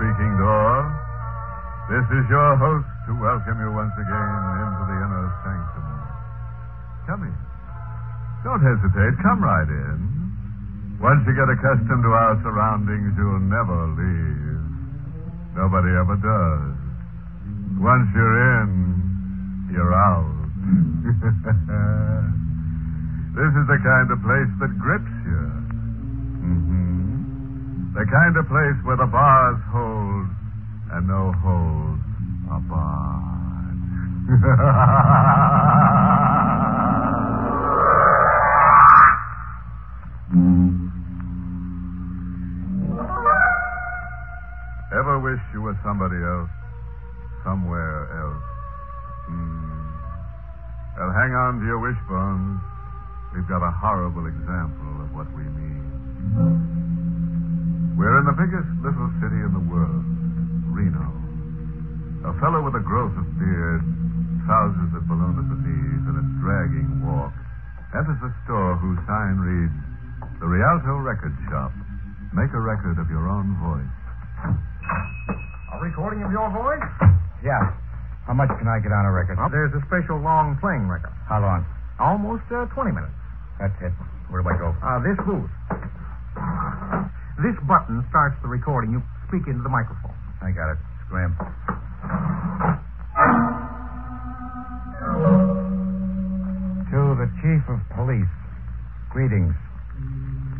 creaking door. This is your host to welcome you once again into the inner sanctum. Come in. Don't hesitate. Come right in. Once you get accustomed to our surroundings, you'll never leave. Nobody ever does. Once you're in, you're out. this is the kind of place that grips you. Mm-hmm. The kind of place where the bars hold and no holds are barred. Ever wish you were somebody else? Somewhere else? Hmm. Well, hang on to your wishbones. We've got a horrible example of what we mean. We're in the biggest little city in the world, Reno. A fellow with a growth of beard, trousers that balloon at the knees, and a dragging walk enters a store whose sign reads, The Rialto Record Shop. Make a record of your own voice. A recording of your voice? Yeah. How much can I get on a record? There's a special long playing record. How long? Almost uh, 20 minutes. That's it. Where do I go? Uh, this booth. This button starts the recording. You speak into the microphone. I got it. Scram. To the Chief of Police, greetings.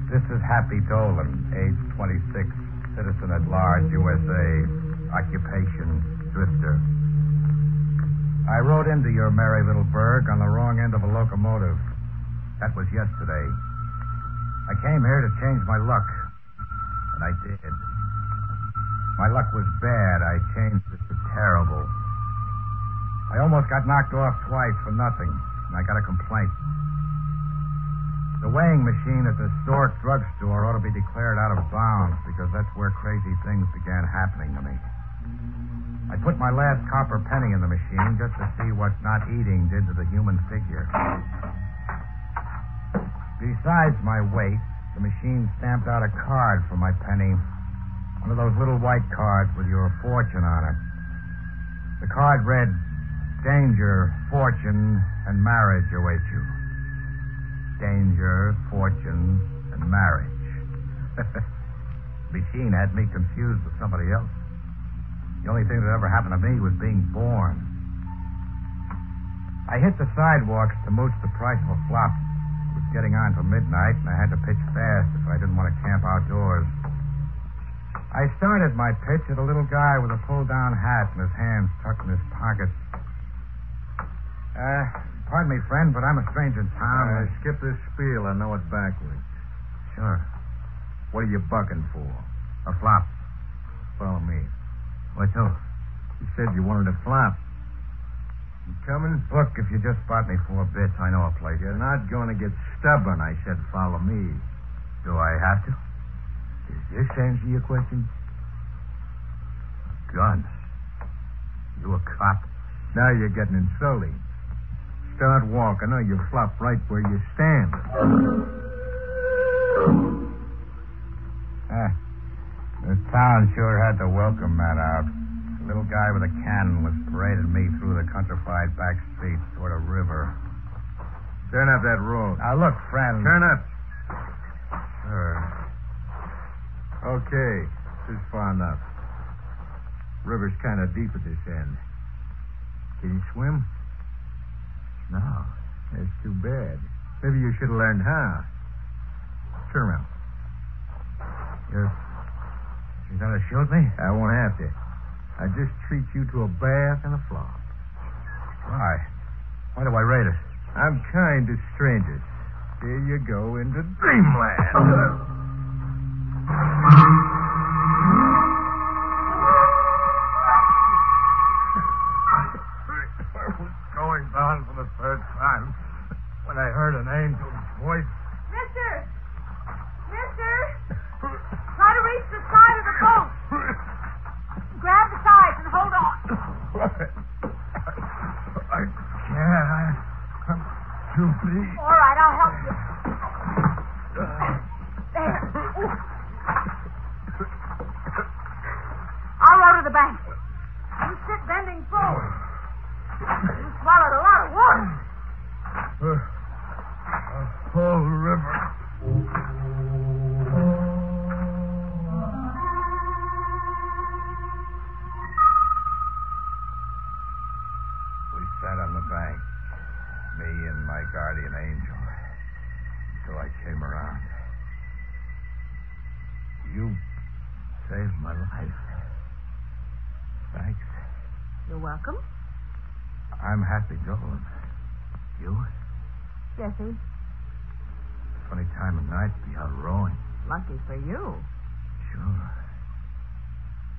This is Happy Dolan, age 26, citizen at large, USA, occupation, drifter. I rode into your merry little burg on the wrong end of a locomotive. That was yesterday. I came here to change my luck, I did. My luck was bad. I changed it to terrible. I almost got knocked off twice for nothing, and I got a complaint. The weighing machine at the Stork drugstore ought to be declared out of bounds because that's where crazy things began happening to me. I put my last copper penny in the machine just to see what not eating did to the human figure. Besides my weight, the machine stamped out a card for my penny. One of those little white cards with your fortune on it. The card read, Danger, fortune, and marriage await you. Danger, fortune, and marriage. The machine had me confused with somebody else. The only thing that ever happened to me was being born. I hit the sidewalks to mooch the price of a flop. Getting on for midnight, and I had to pitch fast if I didn't want to camp outdoors. I started my pitch at a little guy with a pull-down hat and his hands tucked in his pockets. Uh, pardon me, friend, but I'm a stranger in town. Uh, skip this spiel. I know it backwards. Sure. What are you bucking for? A flop. Follow me. What to? You said you wanted a flop. You coming? Look, if you just bought me four bits, I know a place. You're not going to get stubborn. I said follow me. Do I have to? Does this answer your question? Guns. You a cop? Now you're getting insulting. Start walking or you flop right where you stand. Ah, the town sure had to welcome that out. Little guy with a cannon was parading me through the countrified back streets toward a river. Turn up that road. Now, look, friend. Turn up. Sure. Okay. This is far enough. River's kind of deep at this end. Can you swim? No. That's too bad. Maybe you should have learned how. Turn around. You're. You're gonna shoot me? I won't have to. I just treat you to a bath and a flop. Why? Why do I rate it? I'm kind to strangers. Here you go into dreamland. I was going down for the third time when I heard an angel's voice. Mister! Mister! Try to reach the side of the boat. Grab the sides and hold on. I can't. I'm too big. All right, I'll help you.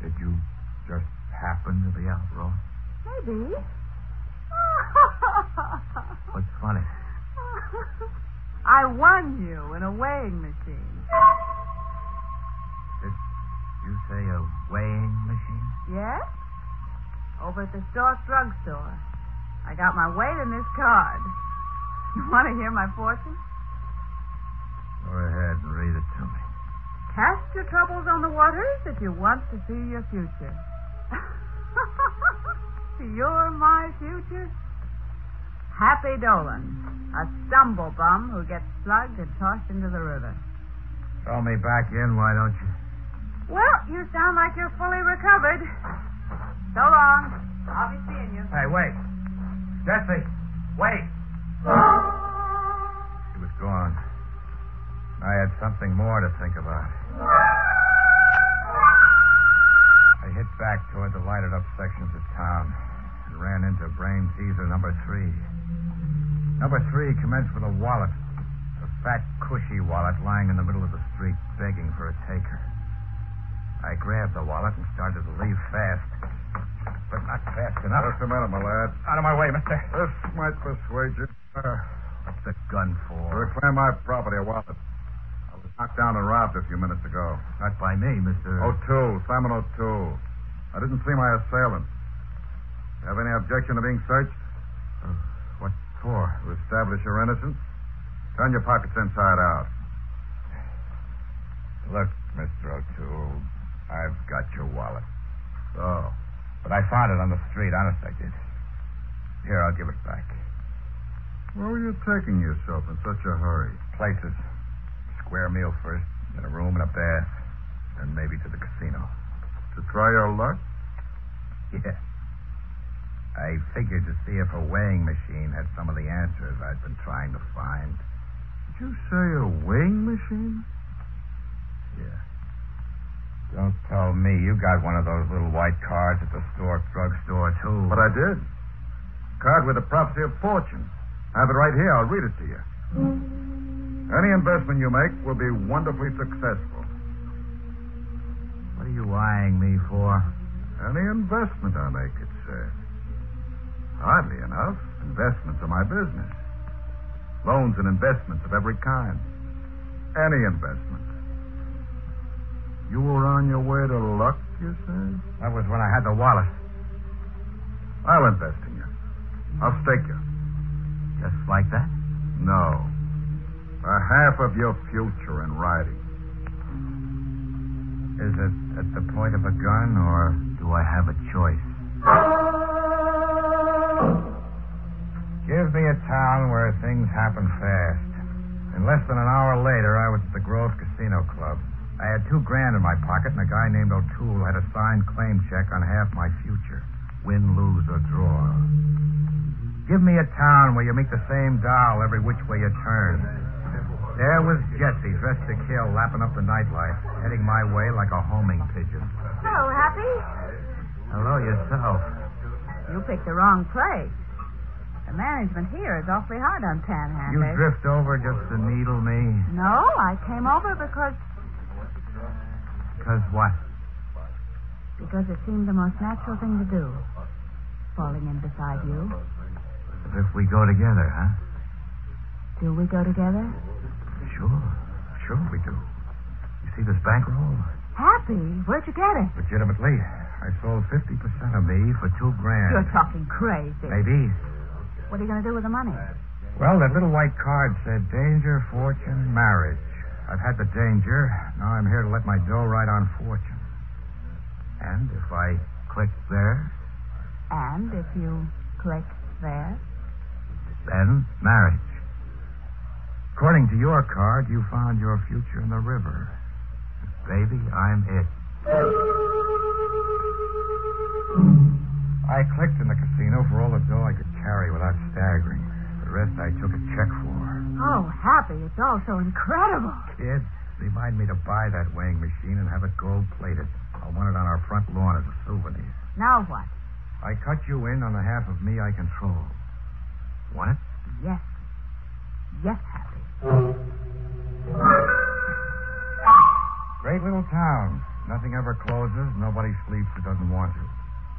Did you just happen to be out rowing? Maybe. What's funny? I won you in a weighing machine. Did you say a weighing machine? Yes? Over at the Stork drugstore. I got my weight in this card. You want to hear my fortune? Go ahead and read it to me. Cast your troubles on the waters if you want to see your future. You're my future? Happy Dolan, a stumble bum who gets slugged and tossed into the river. Throw me back in, why don't you? Well, you sound like you're fully recovered. So long. I'll be seeing you. Hey, wait. Jesse, wait. She was gone. I had something more to think about. I hit back toward the lighted up sections of town and ran into brain teaser number three. Number three commenced with a wallet, a fat, cushy wallet lying in the middle of the street, begging for a taker. I grabbed the wallet and started to leave fast, but not fast enough. What's the matter, my lad? Out of my way, mister. This might persuade you. Uh, What's the gun for? to reclaim my property, a wallet. Knocked down and robbed a few minutes ago. Not by me, Mr. O'Toole, Simon O'Toole. I didn't see my assailant. Have any objection to being searched? Uh, what for? To establish your innocence? Turn your pockets inside out. Look, Mr. O'Toole, I've got your wallet. Oh. But I found it on the street. Honest, I did. Here, I'll give it back. where were you taking yourself in such a hurry? Places. Square meal first, then a room and a bath, and maybe to the casino. To try your luck? Yeah. I figured to see if a weighing machine had some of the answers I'd been trying to find. Did you say a weighing machine? Yeah. Don't tell me you got one of those little white cards at the Stork drugstore too. But I did. Card with a prophecy of fortune. I have it right here. I'll read it to you. Any investment you make will be wonderfully successful. What are you eyeing me for? Any investment I make, it says. Oddly enough, investments are my business. Loans and investments of every kind. Any investment. You were on your way to luck, you say? That was when I had the wallet. I'll invest in you. I'll stake you. Just like that? No. A half of your future in writing. Is it at the point of a gun, or do I have a choice? Give me a town where things happen fast. In less than an hour later, I was at the Grove Casino Club. I had two grand in my pocket, and a guy named O'Toole had a signed claim check on half my future. Win, lose, or draw. Give me a town where you meet the same doll every which way you turn. There was Jesse, dressed to kill, lapping up the nightlife, heading my way like a homing pigeon. Hello, Happy. Hello yourself. You picked the wrong place. The management here is awfully hard on You drift over just to needle me? No, I came over because Because what? because it seemed the most natural thing to do. Falling in beside you. As if we go together, huh? Do we go together? Sure. Sure we do. You see this bankroll? Happy? Where'd you get it? Legitimately. I sold 50% of me for two grand. You're talking crazy. Maybe. What are you going to do with the money? Well, that little white card said danger, fortune, marriage. I've had the danger. Now I'm here to let my dough ride on fortune. And if I click there, And if you click there, then marriage. According to your card, you found your future in the river. Baby, I'm it. I clicked in the casino for all the dough I could carry without staggering. The rest I took a check for. oh, happy, it's all so incredible. Kid, remind me to buy that weighing machine and have it gold plated. I want it on our front lawn as a souvenir. Now what? I cut you in on the half of me I control. Want it? Yes. Yes, happy. Great little town. Nothing ever closes. Nobody sleeps who doesn't want to.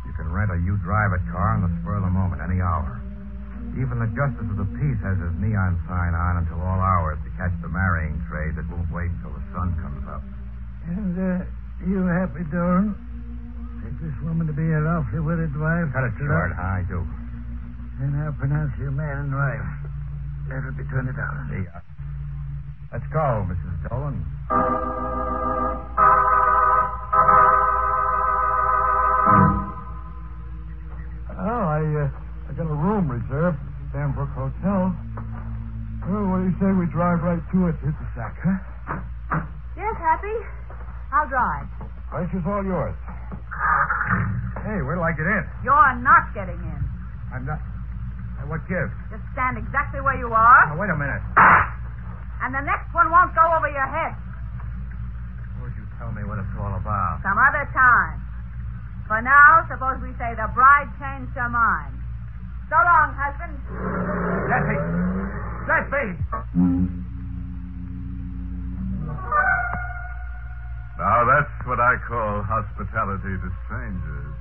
You can rent a you drive it car on the spur of the moment, any hour. Even the Justice of the Peace has his neon sign on until all hours to catch the marrying trade that won't wait until the sun comes up. And, uh, you happy, Dolan? Take this woman to be your lawfully wedded wife? Cut it short, huh? I do. And I'll pronounce you man and wife. That'll be twenty dollars. See ya. Let's go, Mrs. Dolan. Oh, I, uh, I got a room reserved at the Stanbrook Hotel. Well, what do you say we drive right to it, hit the sack, huh? Yes, happy. I'll drive. Place is all yours. Hey, where do I get in? You're not getting in. I'm not. Hey, what gives? Just stand exactly where you are, Now, wait a minute. and the next one won't go over your head. Would you tell me what it's all about? Some other time. For now, suppose we say the bride changed her mind. So long, husband. Jesse! Jesse! Now that's what I call hospitality to strangers.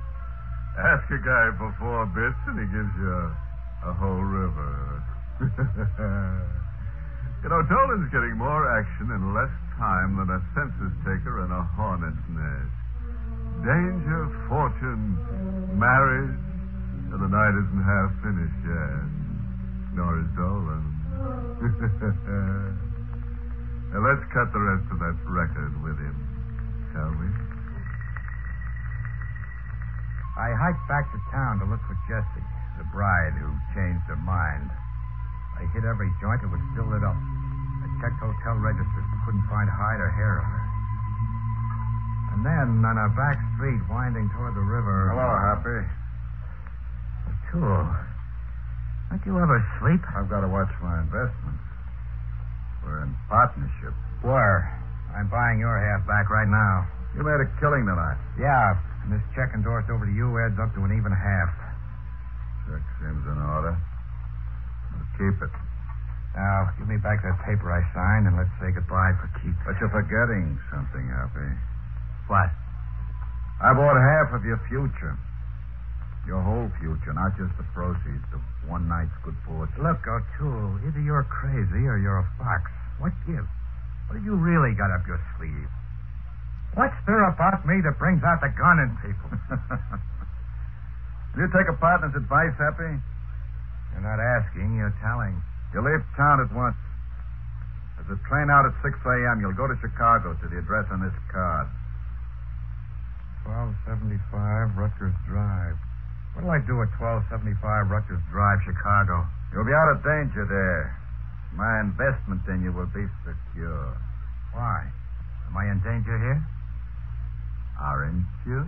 Ask a guy for four bits and he gives you a, a whole river. you know, Dolan's getting more action in less time than a census taker in a hornet's nest. Danger, fortune, marriage, the night isn't half finished yet. Nor is Dolan. now let's cut the rest of that record with him, shall we? I hiked back to town to look for Jessie, the bride who changed her mind. I hit every joint that was still lit up. I checked hotel registers, but couldn't find hide or hair of her. And then, on a back street winding toward the river. Hello, Happy. O'Toole. Don't you ever sleep? I've got to watch my investments. We're in partnership. Where? I'm buying your half back right now. You made a killing tonight. Yeah, and this check endorsed over to you adds up to an even half. Check seems in order. We'll keep it. Now, give me back that paper I signed and let's say goodbye for keeps. But you're forgetting something, Happy. What? I bought half of your future. Your whole future, not just the proceeds of one night's good fortune. Look, O'Toole, either you're crazy or you're a fox. What gives? What have you really got up your sleeve? What's there about me that brings out the gun in people? Will you take a partner's advice, Happy? You're not asking, you're telling. You leave town at once. There's a train out at 6 a.m. You'll go to Chicago to the address on this card. 1275 Rutgers Drive. What'll I do at 1275 Rutgers Drive, Chicago? You'll be out of danger there. My investment in you will be secure. Why? Am I in danger here? Aren't you?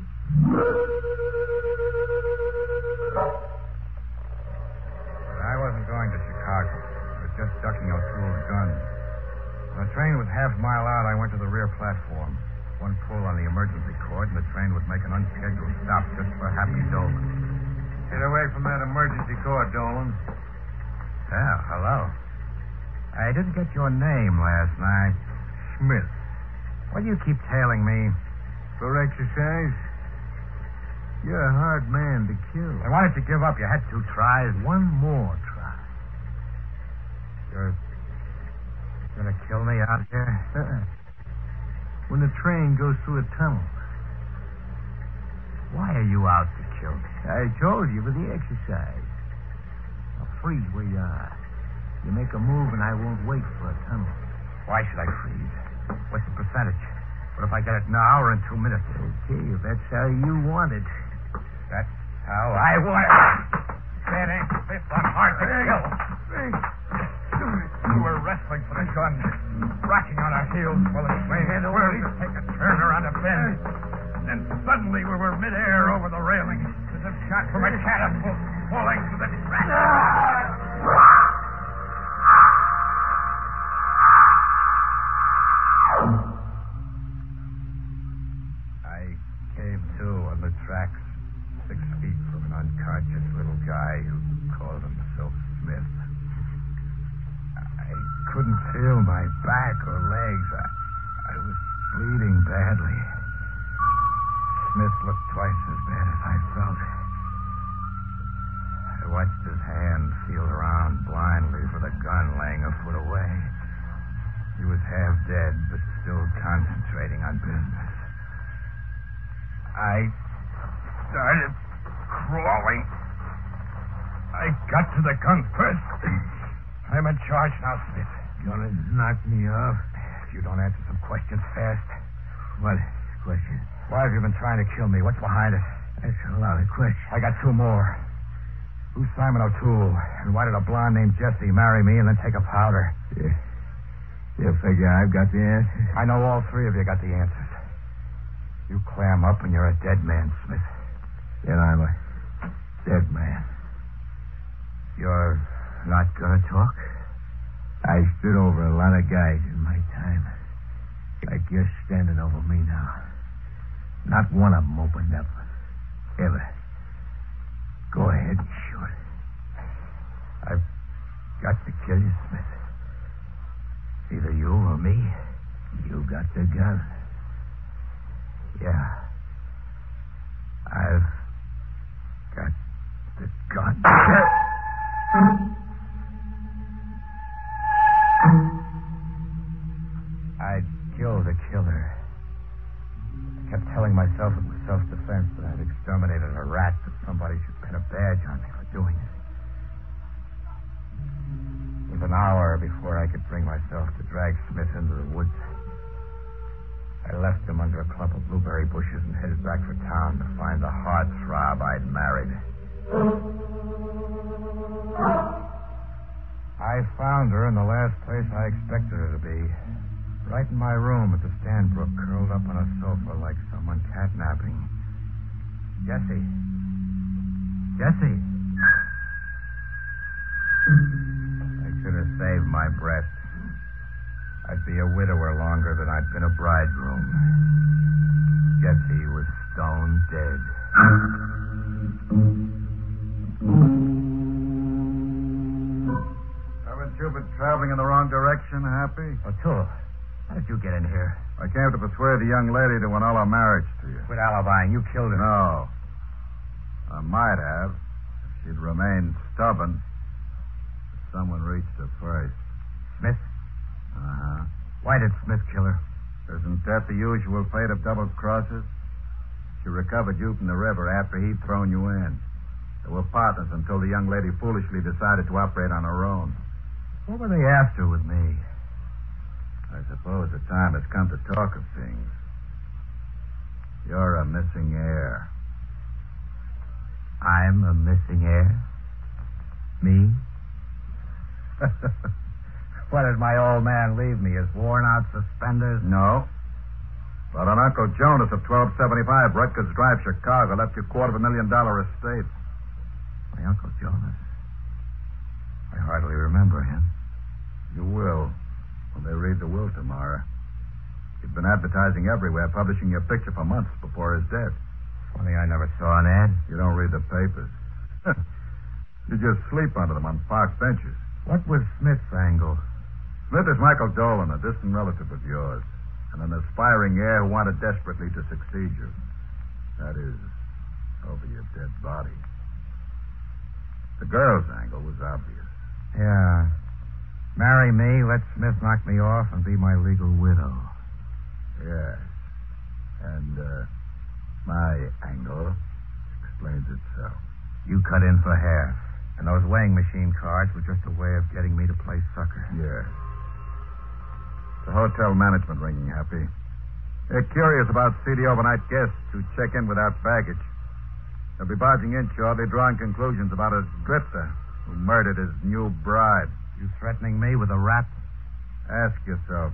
Pull on the emergency cord, and the train would make an unscheduled stop just for Happy Dolan. Get away from that emergency cord, Dolan. Yeah, hello. I didn't get your name last night. Smith. Why do you keep tailing me? For exercise? You're a hard man to kill. I wanted to give up. You had two tries. One more try. You're gonna kill me out here? Uh-uh. When the train goes through a tunnel. Why are you out to kill me? I told you for the exercise. Now freeze where you are. You make a move and I won't wait for a tunnel. Why should I freeze? What's the percentage? What if I get it now or in two minutes? Okay, if that's how you want it. That's how I want it. That ain't Smith. I'm hard to kill. You were wrestling for the gun, rocking on our heels while the train whirled to take a turn around a bend. Then suddenly we were midair over the railing, as if shot from a catapult, falling to the track. My back or legs. I, I was bleeding badly. Smith looked twice as bad as I felt. I watched his hand feel around blindly for the gun laying a foot away. He was half dead, but still concentrating on business. I started crawling. I got to the gun first. I'm in charge now, Smith. Gonna knock me off? If you don't answer some questions fast. What questions? Why have you been trying to kill me? What's behind it? That's a lot of questions. I got two more. Who's Simon O'Toole? And why did a blonde named Jessie marry me and then take a powder? You, you figure I've got the answers? I know all three of you got the answers. You clam up and you're a dead man, Smith. Then I'm a dead man. You're not gonna talk? I stood over a lot of guys in my time. Like you're standing over me now. Not one of them opened up. Ever. Go ahead and shoot. I've got to kill you, Smith. Either you or me. You got the gun. Yeah. I've got the gun. Killed a killer. I kept telling myself it was self-defense, that I'd exterminated a rat, that somebody should pin a badge on me for doing it. It was an hour before I could bring myself to drag Smith into the woods. I left him under a clump of blueberry bushes and headed back for town to find the heartthrob I'd married. I found her in the last place I expected her to be. Right in my room at the Stanbrook, curled up on a sofa like someone catnapping. Jessie. Jessie. I should have saved my breath. I'd be a widower longer than I'd been a bridegroom. Jessie was stone dead. Haven't you been traveling in the wrong direction, Happy? Oh, O'Toole, how did you get in here? I came to persuade the young lady to annul her marriage to you. Quit alibying. You killed her. No. I might have. If she'd remained stubborn. But someone reached her first. Smith? Uh-huh. Why did Smith kill her? Isn't that the usual fate of double crosses? She recovered you from the river after he'd thrown you in. They were partners until the young lady foolishly decided to operate on her own. What were they after with me? I suppose the time has come to talk of things. You're a missing heir. I'm a missing heir? Me? what did my old man leave me? His worn out suspenders? No. But an Uncle Jonas of 1275 Rutgers Drive, Chicago, left you a quarter of a million dollar estate. My Uncle Jonas. I hardly remember him. You will when they read the will tomorrow. He'd been advertising everywhere, publishing your picture for months before his death. Funny I never saw an ad. You don't read the papers. you just sleep under them on park benches. What was Smith's angle? Smith is Michael Dolan, a distant relative of yours, and an aspiring heir who wanted desperately to succeed you. That is, over your dead body. The girl's angle was obvious. Yeah. Marry me, let Smith knock me off, and be my legal widow. Yes. And, uh, my angle explains itself. You cut in for half. And those weighing machine cards were just a way of getting me to play sucker. Yes. The hotel management ringing, Happy. They're curious about seedy overnight guests who check in without baggage. They'll be barging in shortly, drawing conclusions about a drifter who murdered his new bride. You threatening me with a rap? Ask yourself,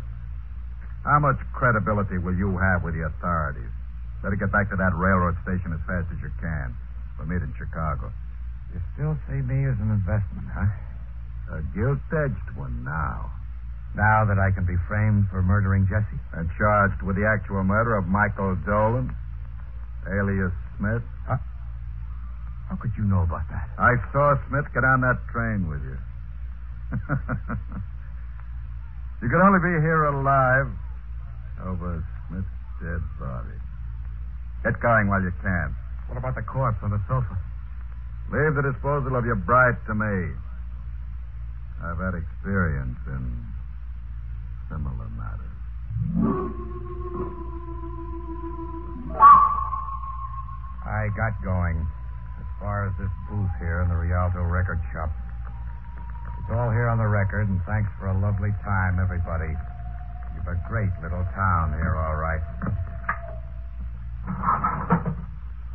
how much credibility will you have with the authorities? Better get back to that railroad station as fast as you can. We'll meet in Chicago. You still see me as an investment, huh? A gilt-edged one now. Now that I can be framed for murdering Jesse? And charged with the actual murder of Michael Dolan, alias Smith. How could you know about that? I saw Smith get on that train with you. you could only be here alive over Smith's dead body. Get going while you can. What about the corpse on the sofa? Leave the disposal of your bride to me. I've had experience in similar matters. I got going. As far as this booth here in the Rialto record shop. It's all here on the record, and thanks for a lovely time, everybody. You've a great little town here, all right.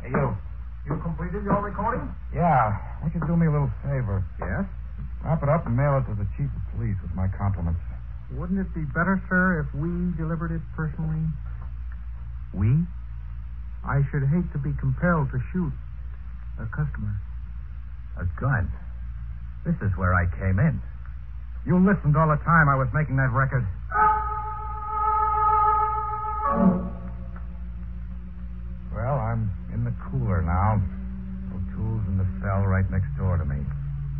Hey, you. You completed your recording? Yeah, don't you do me a little favor? Yes. Wrap it up and mail it to the chief of police with my compliments. Wouldn't it be better, sir, if we delivered it personally? We? I should hate to be compelled to shoot a customer. A gun. This is where I came in. You listened all the time I was making that record. Well, I'm in the cooler now. O'Toole's in the cell right next door to me.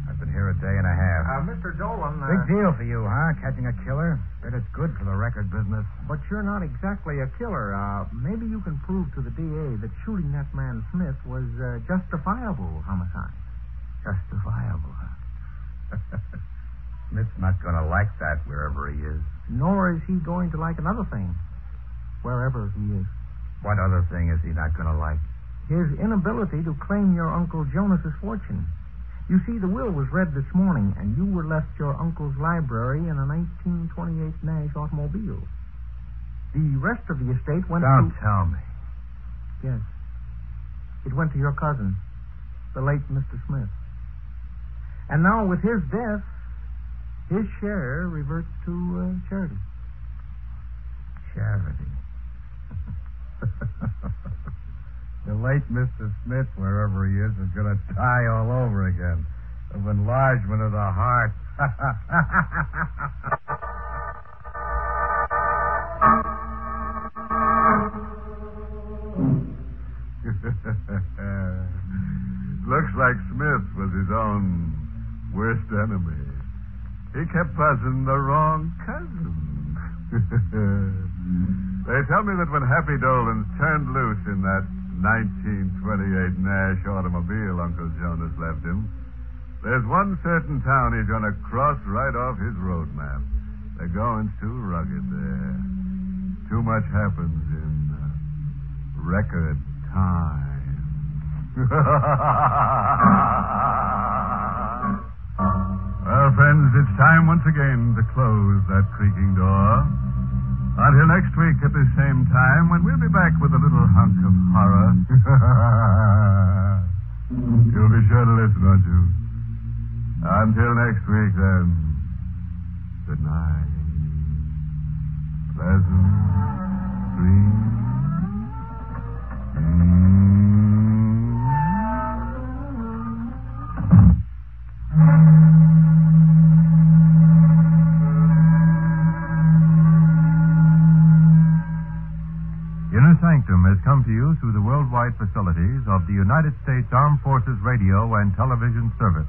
I've been here a day and a half. Uh, Mr. Dolan. Uh, Big deal for you, huh? Catching a killer? Bet it's good for the record business. But you're not exactly a killer. Uh, maybe you can prove to the DA that shooting that man Smith was uh, justifiable homicide. Justifiable, huh? Smith's not going to like that wherever he is. Nor is he going to like another thing, wherever he is. What other thing is he not going to like? His inability to claim your Uncle Jonas's fortune. You see, the will was read this morning, and you were left your uncle's library in a 1928 Nash automobile. The rest of the estate went Don't to... tell me. Yes. It went to your cousin, the late Mr. Smith. And now, with his death, his share reverts to uh, charity. Charity. the late Mr. Smith, wherever he is, is going to die all over again of enlargement of the heart. Looks like Smith was his own worst enemy. He kept buzzing the wrong cousin. they tell me that when Happy Dolan turned loose in that 1928 Nash automobile Uncle Jonas left him, there's one certain town he's going to cross right off his road map. The going's too rugged there. Too much happens in uh, record time. friends, it's time once again to close that creaking door. Until next week at the same time, when we'll be back with a little hunk of horror. You'll be sure to listen, won't you? Until next week, then. Good night. Pleasant dreams. Through the worldwide facilities of the United States Armed Forces Radio and Television Service.